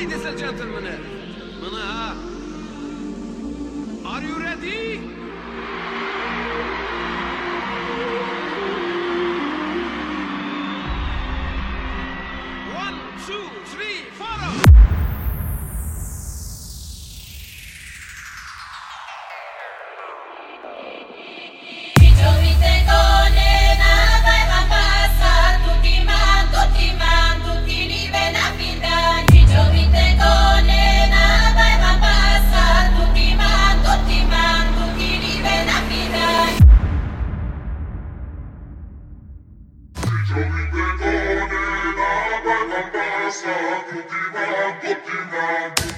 ladies and gentlemen. Bana ha. Are you ready? One, two, Botina, Botina, Botina.